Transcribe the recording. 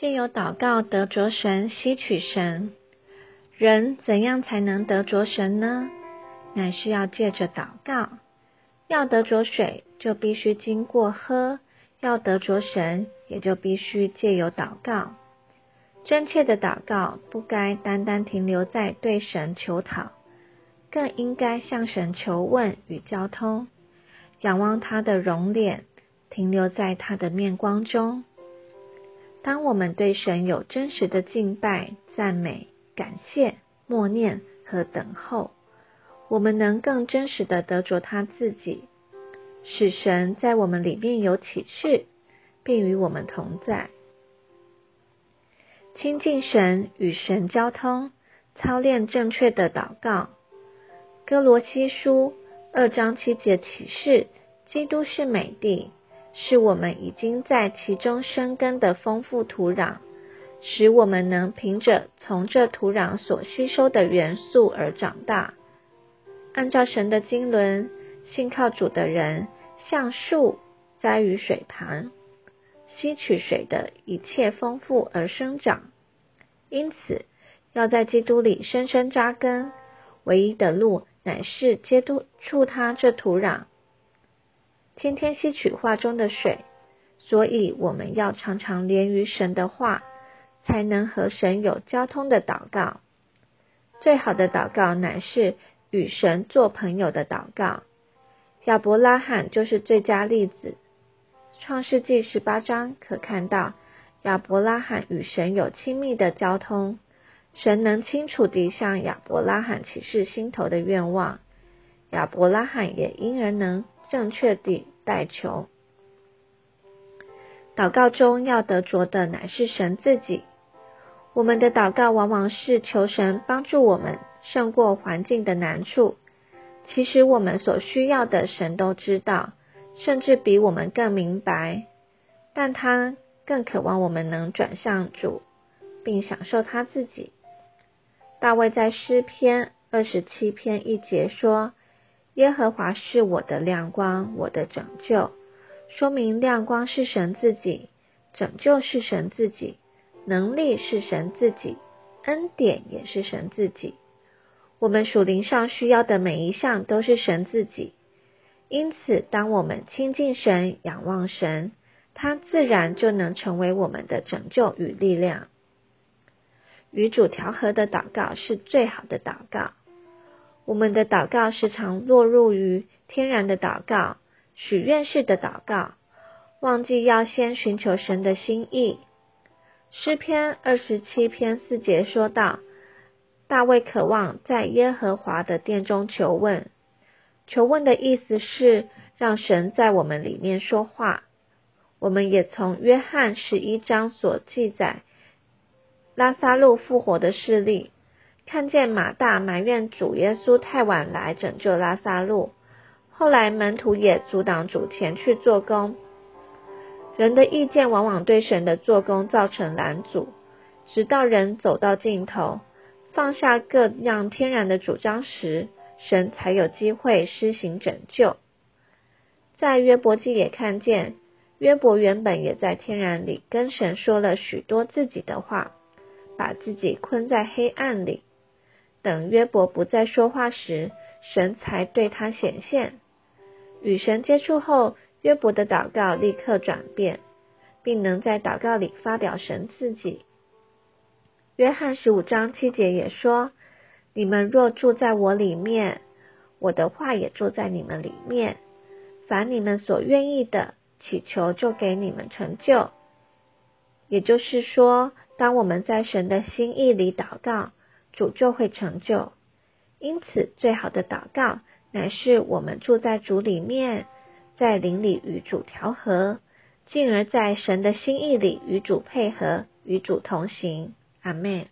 借由祷告得着神，吸取神。人怎样才能得着神呢？乃是要借着祷告。要得着水，就必须经过喝；要得着神，也就必须借由祷告。真切的祷告，不该单单停留在对神求讨，更应该向神求问与交通，仰望他的容脸，停留在他的面光中。当我们对神有真实的敬拜、赞美、感谢、默念和等候，我们能更真实的得着他自己，使神在我们里面有启示，并与我们同在。亲近神，与神交通，操练正确的祷告。哥罗西书二章七节启示：基督是美帝。是我们已经在其中生根的丰富土壤，使我们能凭着从这土壤所吸收的元素而长大。按照神的经纶，信靠主的人像树栽于水旁，吸取水的一切丰富而生长。因此，要在基督里深深扎根，唯一的路乃是接触他这土壤。天天吸取画中的水，所以我们要常常连于神的话，才能和神有交通的祷告。最好的祷告乃是与神做朋友的祷告。亚伯拉罕就是最佳例子。创世纪十八章可看到亚伯拉罕与神有亲密的交通，神能清楚地向亚伯拉罕启示心头的愿望，亚伯拉罕也因而能。正确地代求，祷告中要得着的乃是神自己。我们的祷告往往是求神帮助我们胜过环境的难处。其实我们所需要的，神都知道，甚至比我们更明白。但他更渴望我们能转向主，并享受他自己。大卫在诗篇二十七篇一节说。耶和华是我的亮光，我的拯救。说明亮光是神自己，拯救是神自己，能力是神自己，恩典也是神自己。我们属灵上需要的每一项都是神自己。因此，当我们亲近神、仰望神，他自然就能成为我们的拯救与力量。与主调和的祷告是最好的祷告。我们的祷告时常落入于天然的祷告、许愿式的祷告，忘记要先寻求神的心意。诗篇二十七篇四节说道：“大卫渴望在耶和华的殿中求问。”求问的意思是让神在我们里面说话。我们也从约翰十一章所记载拉萨路复活的事例。看见马大埋怨主耶稣太晚来拯救拉萨路，后来门徒也阻挡主前去做工。人的意见往往对神的做工造成拦阻，直到人走到尽头，放下各样天然的主张时，神才有机会施行拯救。在约伯记也看见，约伯原本也在天然里跟神说了许多自己的话，把自己困在黑暗里。等约伯不再说话时，神才对他显现。与神接触后，约伯的祷告立刻转变，并能在祷告里发表神自己。约翰十五章七节也说：“你们若住在我里面，我的话也住在你们里面。凡你们所愿意的，祈求就给你们成就。”也就是说，当我们在神的心意里祷告。主就会成就，因此最好的祷告乃是我们住在主里面，在灵里与主调和，进而在神的心意里与主配合，与主同行。阿门。